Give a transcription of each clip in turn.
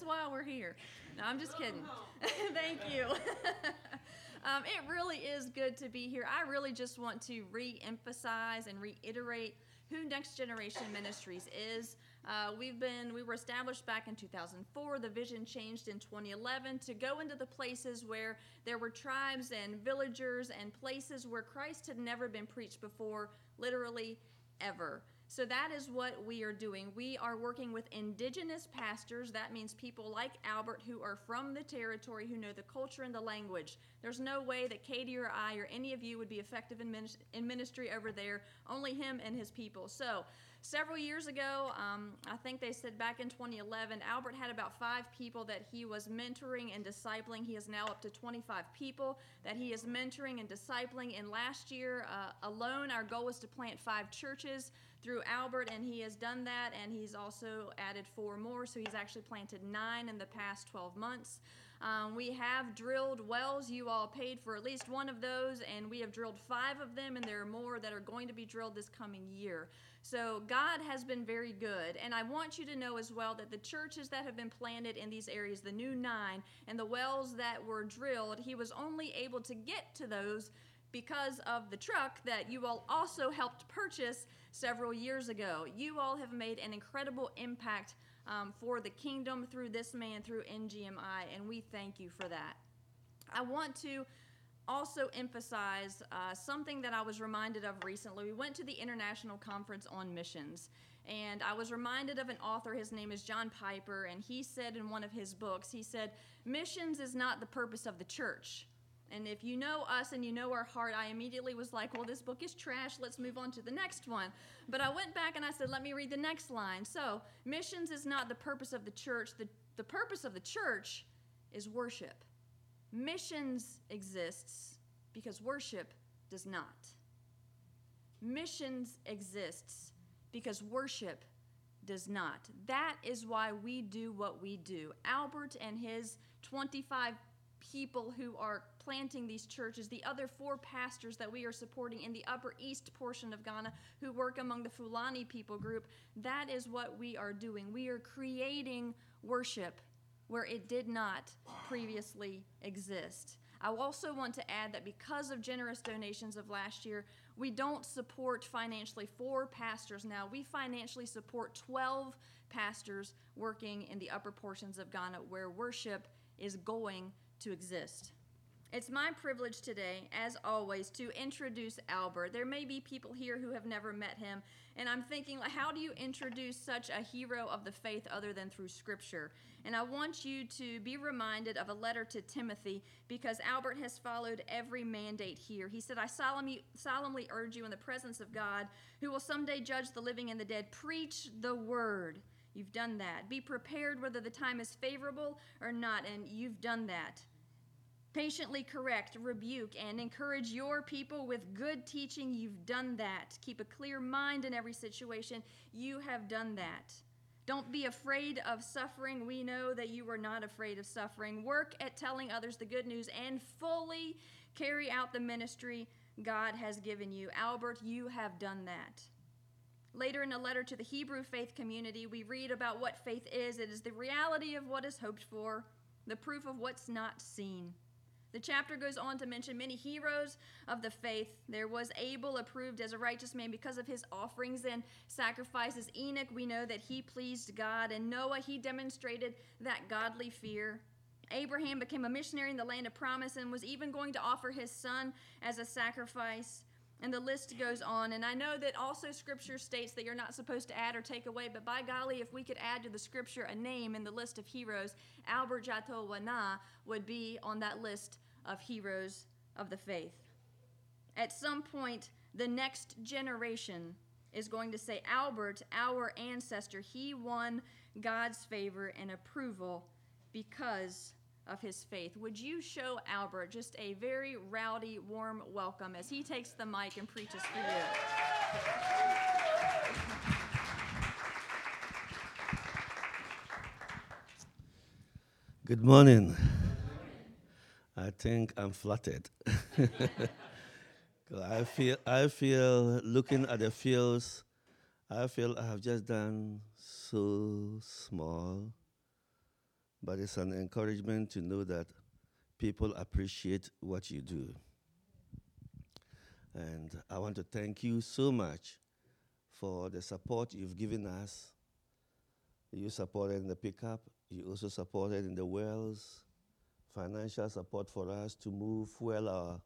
That's why we're here. No, I'm just kidding. Thank you. um, it really is good to be here. I really just want to re emphasize and reiterate who Next Generation Ministries is. Uh, we've been we were established back in 2004. The vision changed in 2011 to go into the places where there were tribes and villagers and places where Christ had never been preached before, literally ever. So that is what we are doing. We are working with indigenous pastors. That means people like Albert who are from the territory, who know the culture and the language. There's no way that Katie or I or any of you would be effective in ministry over there, only him and his people. So, Several years ago, um, I think they said back in 2011, Albert had about five people that he was mentoring and discipling. He is now up to 25 people that he is mentoring and discipling. And last year uh, alone, our goal was to plant five churches through Albert, and he has done that. And he's also added four more, so he's actually planted nine in the past 12 months. Um, we have drilled wells. You all paid for at least one of those, and we have drilled five of them, and there are more that are going to be drilled this coming year. So God has been very good. And I want you to know as well that the churches that have been planted in these areas, the new nine, and the wells that were drilled, he was only able to get to those because of the truck that you all also helped purchase several years ago. You all have made an incredible impact um, for the kingdom through this man, through NGMI, and we thank you for that. I want to also emphasize uh, something that I was reminded of recently. We went to the International Conference on Missions, and I was reminded of an author. His name is John Piper, and he said in one of his books, he said, Missions is not the purpose of the church. And if you know us and you know our heart, I immediately was like, well, this book is trash. Let's move on to the next one. But I went back and I said, let me read the next line. So, missions is not the purpose of the church. The, the purpose of the church is worship. Missions exists because worship does not. Missions exists because worship does not. That is why we do what we do. Albert and his 25 people who are planting these churches, the other four pastors that we are supporting in the upper east portion of Ghana who work among the Fulani people group, that is what we are doing. We are creating worship where it did not previously exist. I also want to add that because of generous donations of last year, we don't support financially four pastors now. We financially support 12 pastors working in the upper portions of Ghana where worship is going to exist. It's my privilege today, as always, to introduce Albert. There may be people here who have never met him, and I'm thinking, how do you introduce such a hero of the faith other than through Scripture? And I want you to be reminded of a letter to Timothy because Albert has followed every mandate here. He said, I solemnly, solemnly urge you in the presence of God, who will someday judge the living and the dead, preach the word. You've done that. Be prepared whether the time is favorable or not, and you've done that. Patiently correct, rebuke, and encourage your people with good teaching. You've done that. Keep a clear mind in every situation. You have done that. Don't be afraid of suffering. We know that you are not afraid of suffering. Work at telling others the good news and fully carry out the ministry God has given you. Albert, you have done that. Later in a letter to the Hebrew faith community, we read about what faith is it is the reality of what is hoped for, the proof of what's not seen. The chapter goes on to mention many heroes of the faith. There was Abel approved as a righteous man because of his offerings and sacrifices. Enoch, we know that he pleased God. And Noah, he demonstrated that godly fear. Abraham became a missionary in the land of promise and was even going to offer his son as a sacrifice. And the list goes on. And I know that also scripture states that you're not supposed to add or take away, but by golly, if we could add to the scripture a name in the list of heroes, Albert Jato Wana would be on that list of heroes of the faith. At some point, the next generation is going to say, Albert, our ancestor, he won God's favor and approval because of his faith. Would you show Albert just a very rowdy, warm welcome as he takes the mic and preaches for you? Good morning. I think I'm flattered. I feel, I feel, looking at the fields, I feel I have just done so small but it's an encouragement to know that people appreciate what you do. And I want to thank you so much for the support you've given us. You supported in the pickup, you also supported in the wells, financial support for us to move well our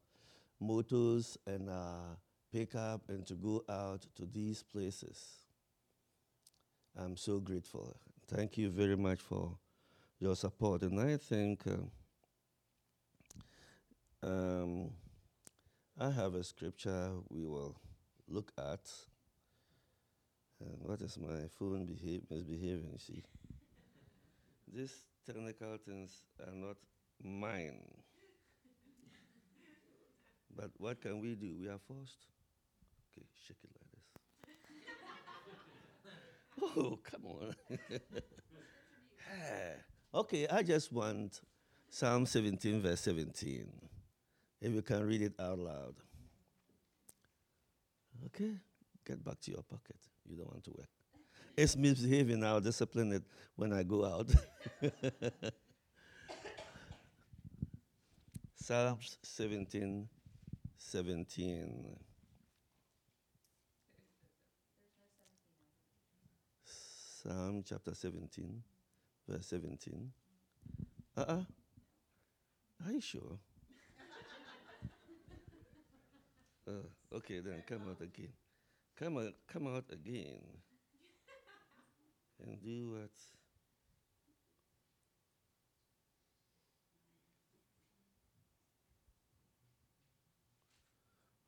motors and our pickup and to go out to these places. I'm so grateful. Thank you very much for your support. And I think uh, um, I have a scripture we will look at. And what is my phone behave, misbehaving? You see, these technical things are not mine. but what can we do? We are forced. Okay, shake it like this. oh, come on. okay, I just want Psalm 17, verse 17. If you can read it out loud. Okay, get back to your pocket. You don't want to work. It's misbehaving. I'll discipline it when I go out. Psalms 17, 17. Psalm chapter 17, verse 17. Uh uh-uh. uh. Are you sure? uh, okay, then come out again. Come out, come out again. and do what?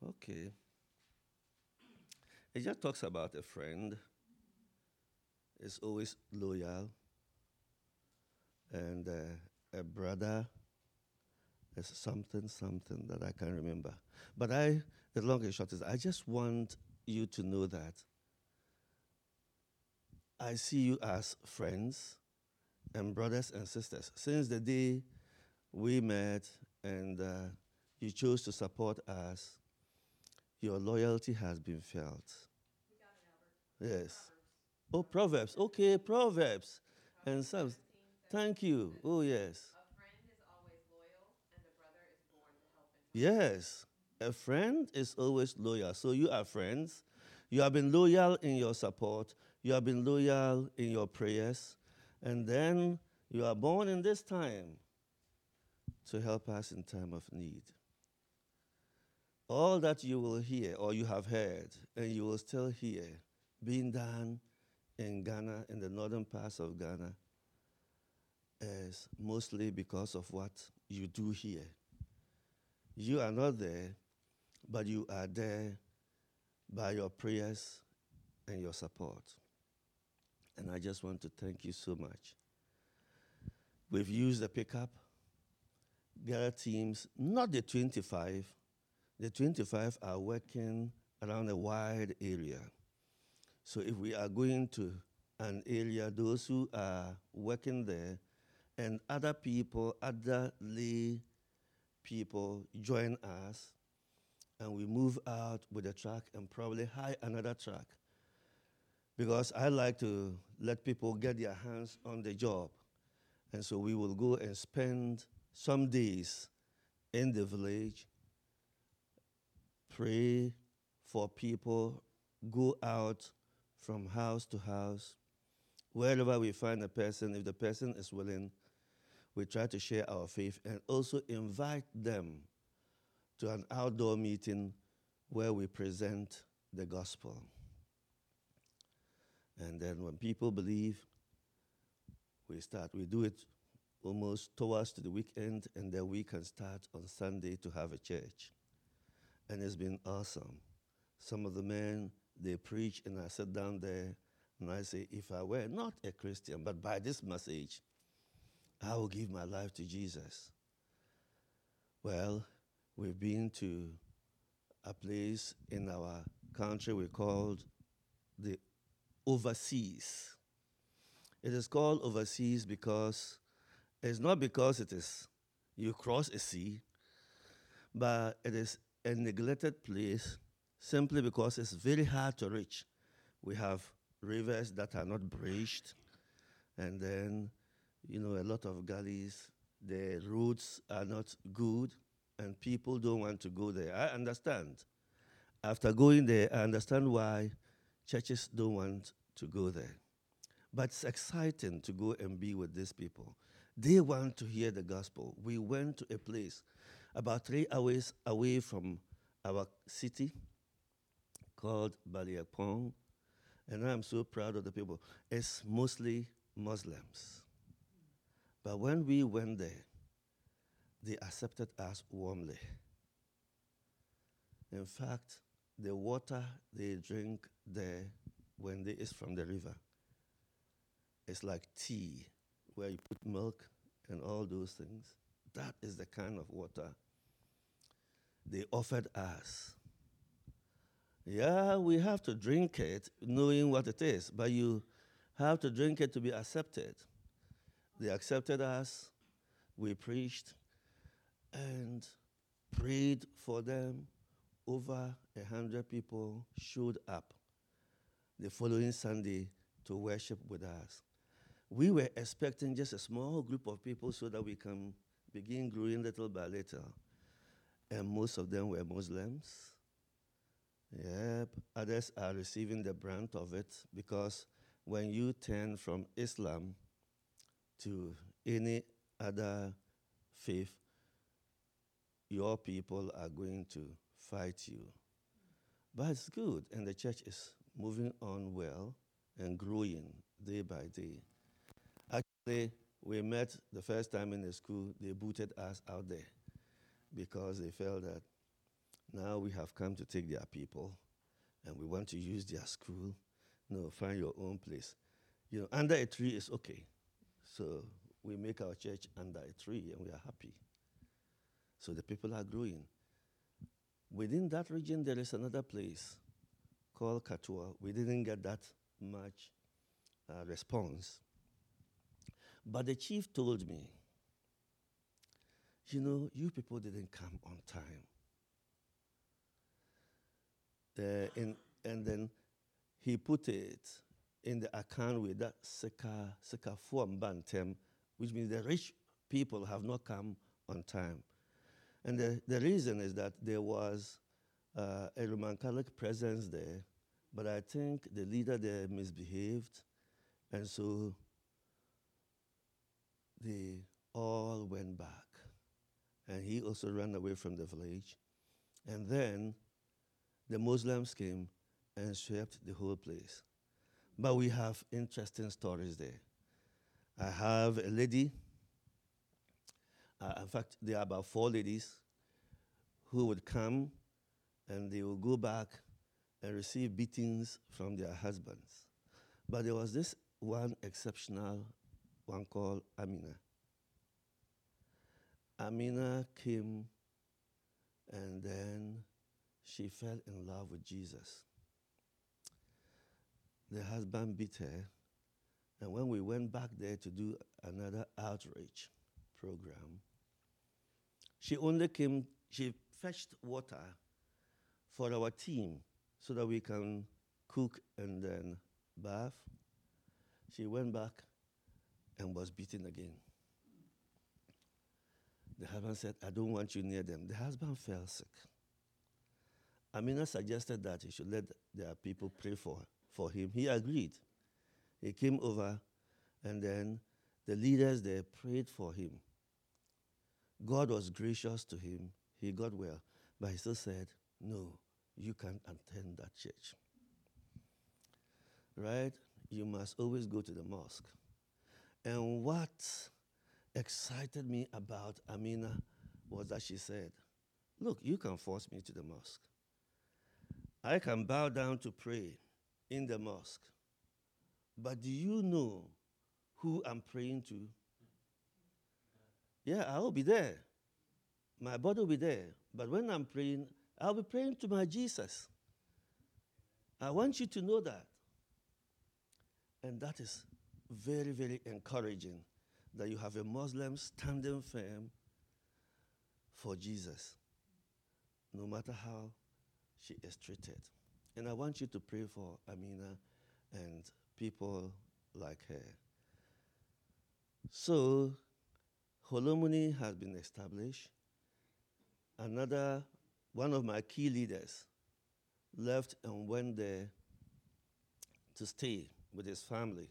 Okay. It just talks about a friend is always loyal, and uh, a brother is something, something that I can't remember. But I, the long and short is, I just want you to know that I see you as friends and brothers and sisters. Since the day we met and uh, you chose to support us, your loyalty has been felt. Yes. Oh, Proverbs. Okay, Proverbs. And Psalms. Thank you. Oh, yes. Yes. A friend is always loyal. So you are friends. You have been loyal in your support. You have been loyal in your prayers. And then you are born in this time to help us in time of need. All that you will hear or you have heard and you will still hear being done in Ghana, in the northern parts of Ghana, is mostly because of what you do here. You are not there, but you are there by your prayers and your support. And I just want to thank you so much. We've used the pickup, gather teams, not the 25. The 25 are working around a wide area. So if we are going to an area, those who are working there and other people, other lay people join us, and we move out with a truck and probably hire another truck. Because I like to let people get their hands on the job. And so we will go and spend some days in the village, pray for people, go out from house to house. Wherever we find a person, if the person is willing, we try to share our faith and also invite them to an outdoor meeting where we present the gospel. And then when people believe, we start. We do it almost towards the weekend, and then we can start on Sunday to have a church. And it's been awesome. Some of the men they preach, and I sit down there and I say, if I were not a Christian, but by this message, I will give my life to Jesus. Well, we've been to a place in our country we called the overseas. It is called overseas because it's not because it is you cross a sea, but it is a neglected place simply because it's very hard to reach. We have rivers that are not bridged, and then you know, a lot of gullies. The roads are not good, and people don't want to go there. I understand. After going there, I understand why churches don't want to go there. But it's exciting to go and be with these people. They want to hear the gospel. We went to a place about three hours away from our city called Baliapong. And I'm so proud of the people. It's mostly Muslims. But when we went there, they accepted us warmly. In fact, the water they drink there when they is from the river, it's like tea, where you put milk and all those things. That is the kind of water they offered us. Yeah, we have to drink it knowing what it is, but you have to drink it to be accepted. They accepted us, we preached, and prayed for them. Over a hundred people showed up the following Sunday to worship with us. We were expecting just a small group of people so that we can begin growing little by little. And most of them were Muslims. Yep. Others are receiving the brunt of it because when you turn from Islam to any other faith, your people are going to fight you. But it's good, and the church is moving on well and growing day by day. Actually, we met the first time in the school, they booted us out there because they felt that now we have come to take their people and we want to use their school. No, find your own place. You know, under a tree is okay. So we make our church under a tree and we are happy. So the people are growing. Within that region, there is another place called Katua. We didn't get that much uh, response. But the chief told me, you know, you people didn't come on time. Uh, and, and then he put it in the account with that Seka, Seka Bantem, which means the rich people have not come on time. And the, the reason is that there was uh, a Roman Catholic presence there, but I think the leader there misbehaved, and so they all went back. And he also ran away from the village. And then the Muslims came and swept the whole place. But we have interesting stories there. I have a lady, uh, in fact, there are about four ladies who would come and they would go back and receive beatings from their husbands. But there was this one exceptional one called Amina. Amina came and then she fell in love with Jesus. The husband beat her, and when we went back there to do another outreach program, she only came, she fetched water for our team so that we can cook and then bath. She went back and was beaten again. The husband said, I don't want you near them. The husband fell sick. Amina suggested that he should let their people pray for, for him. He agreed. He came over, and then the leaders there prayed for him. God was gracious to him. He got well. But he still said, No, you can't attend that church. Right? You must always go to the mosque. And what excited me about Amina was that she said, Look, you can force me to the mosque. I can bow down to pray in the mosque. But do you know who I'm praying to? Yeah, I will be there. My body will be there. But when I'm praying, I'll be praying to my Jesus. I want you to know that. And that is very, very encouraging that you have a Muslim standing firm for Jesus, no matter how she is treated. And I want you to pray for Amina and people like her. So, Holomuni has been established. Another one of my key leaders left and went there to stay with his family.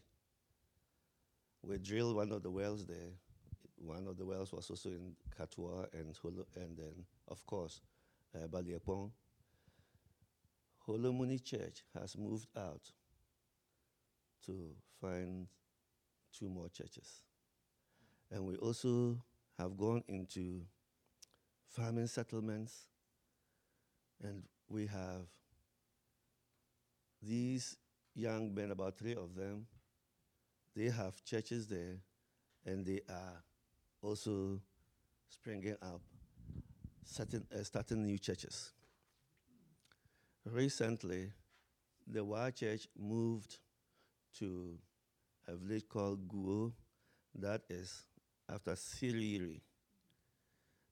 We drilled one of the wells there. One of the wells was also in Katua and Holo, and then, of course, uh, Baliapong. Holomuni Church has moved out to find two more churches. And we also have gone into farming settlements, and we have these young men, about three of them, they have churches there, and they are also springing up, uh, starting new churches. Recently, the Wa Church moved to a village called Guo, that is after Siriri.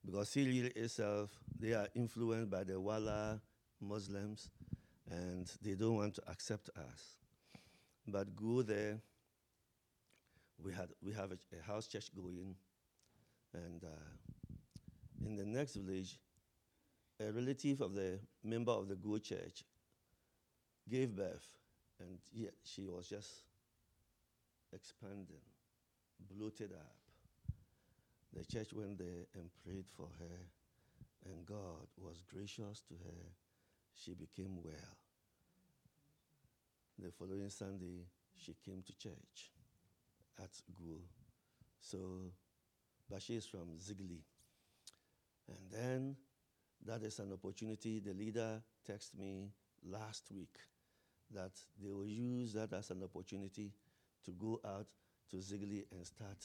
Because Siriri itself, they are influenced by the Wala Muslims and they don't want to accept us. But go there, we, had, we have a, a house church going, and uh, in the next village, a relative of the member of the Go church gave birth, and yet she was just expanding, bloated up. The church went there and prayed for her, and God was gracious to her. She became well. The following Sunday, she came to church at Gul. So, but she is from Zigli. And then that is an opportunity. The leader texted me last week that they will use that as an opportunity to go out to Zigli and start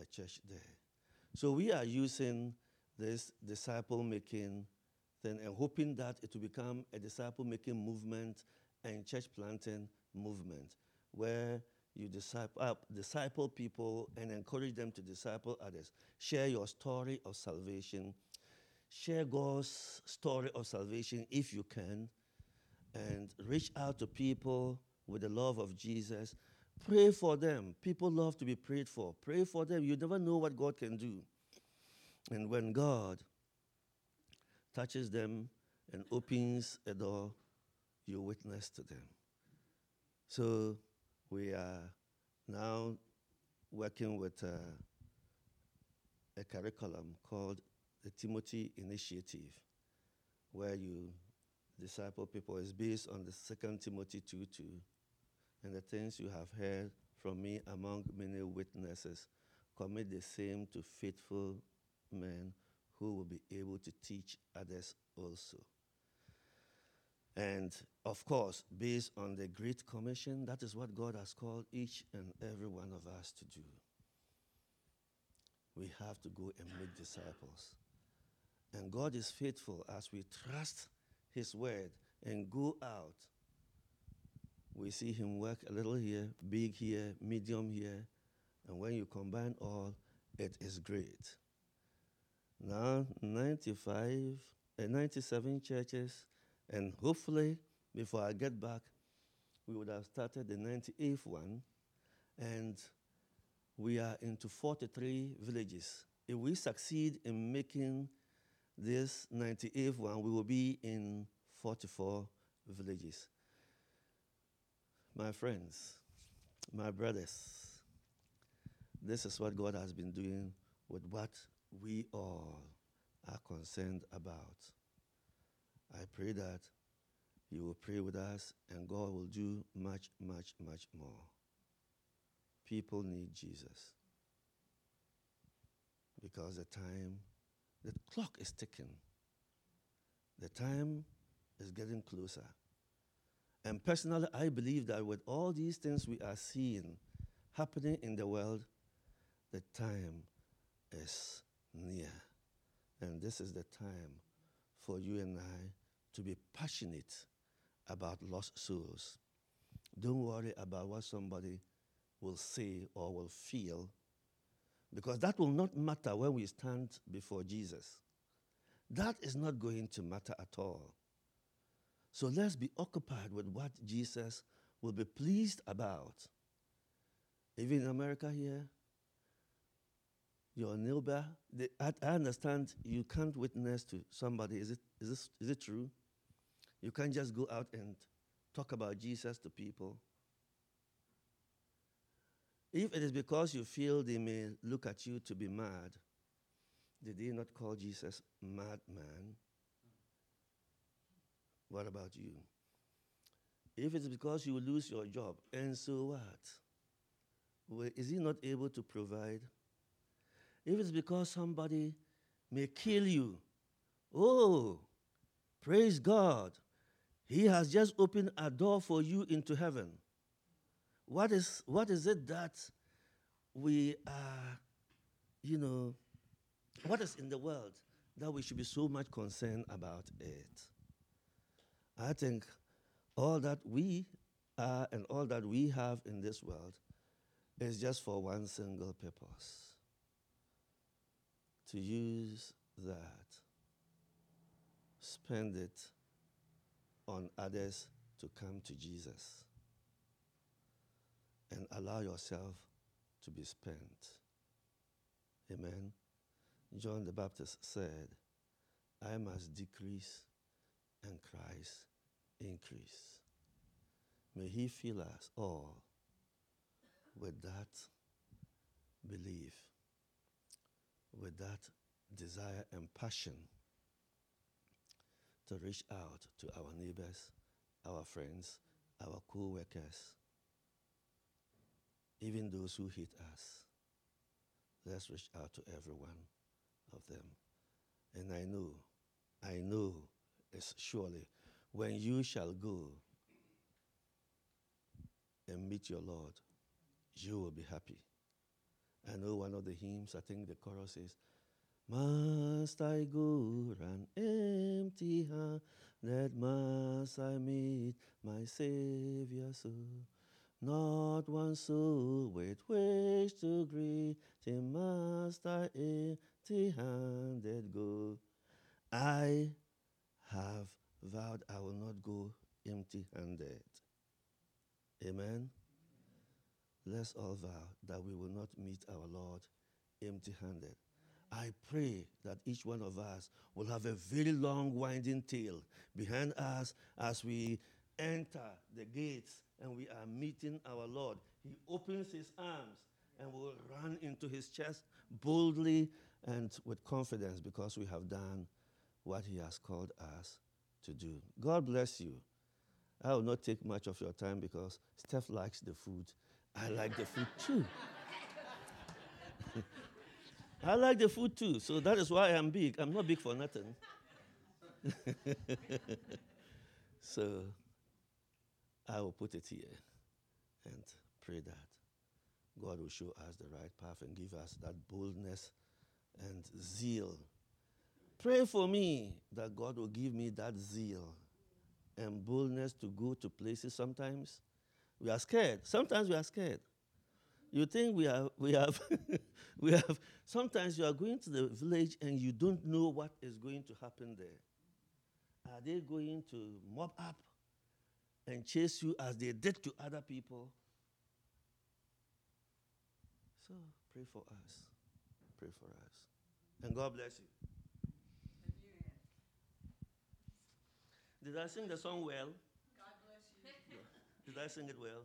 a church there. So we are using this disciple making thing and hoping that it will become a disciple making movement and church planting movement where you disciple, uh, disciple people and encourage them to disciple others. Share your story of salvation. Share God's story of salvation if you can. And reach out to people with the love of Jesus. Pray for them. People love to be prayed for. Pray for them. You never know what God can do. And when God touches them and opens a door, you witness to them. So we are now working with uh, a curriculum called the Timothy Initiative, where you disciple people. is based on the Second Timothy 2 2. And the things you have heard from me among many witnesses, commit the same to faithful men who will be able to teach others also. And of course, based on the Great Commission, that is what God has called each and every one of us to do. We have to go and make disciples. And God is faithful as we trust His word and go out. We see Him work a little here, big here, medium here, and when you combine all, it is great. Now, 95, uh, 97 churches and hopefully, before I get back, we would have started the 98th one. And we are into 43 villages. If we succeed in making this 98th one, we will be in 44 villages. My friends, my brothers, this is what God has been doing with what we all are concerned about. I pray that you will pray with us and God will do much, much, much more. People need Jesus because the time, the clock is ticking. The time is getting closer. And personally, I believe that with all these things we are seeing happening in the world, the time is near. And this is the time for you and I to be passionate about lost souls. Don't worry about what somebody will say or will feel, because that will not matter when we stand before Jesus. That is not going to matter at all. So let's be occupied with what Jesus will be pleased about. Even in America here, your neighbor. The, I, I understand you can't witness to somebody. Is it, is, this, is it true? You can't just go out and talk about Jesus to people. If it is because you feel they may look at you to be mad, did they not call Jesus madman? What about you? If it's because you lose your job, and so what? Is he not able to provide? If it's because somebody may kill you, oh, praise God. He has just opened a door for you into heaven. What is, what is it that we are, you know, what is in the world that we should be so much concerned about it? I think all that we are and all that we have in this world is just for one single purpose to use that, spend it on others to come to Jesus, and allow yourself to be spent. Amen. John the Baptist said, I must decrease and Christ increase. May He fill us all with that belief, with that desire and passion to reach out to our neighbors, our friends, our co workers, even those who hate us. Let's reach out to every one of them. And I know, I know, it's surely when you shall go and meet your Lord, you will be happy. I know one of the hymns, I think the chorus is, Must I go an empty handed? Must I meet my Savior so? Not one soul with which to greet him, must I empty handed go? I have vowed I will not go empty handed. Amen. Let's all vow that we will not meet our Lord empty handed. I pray that each one of us will have a very long, winding tail behind us as we enter the gates and we are meeting our Lord. He opens his arms and we will run into his chest boldly and with confidence because we have done what he has called us to do. God bless you. I will not take much of your time because Steph likes the food. I like the food too. I like the food too, so that is why I'm big. I'm not big for nothing. so I will put it here and pray that God will show us the right path and give us that boldness and zeal. Pray for me that God will give me that zeal and boldness to go to places sometimes we are scared. Sometimes we are scared. You think we are we have we have sometimes you are going to the village and you don't know what is going to happen there. Are they going to mob up and chase you as they did to other people? So pray for us. Pray for us. And God bless you. Did I sing the song well? God bless you. Did I sing it well?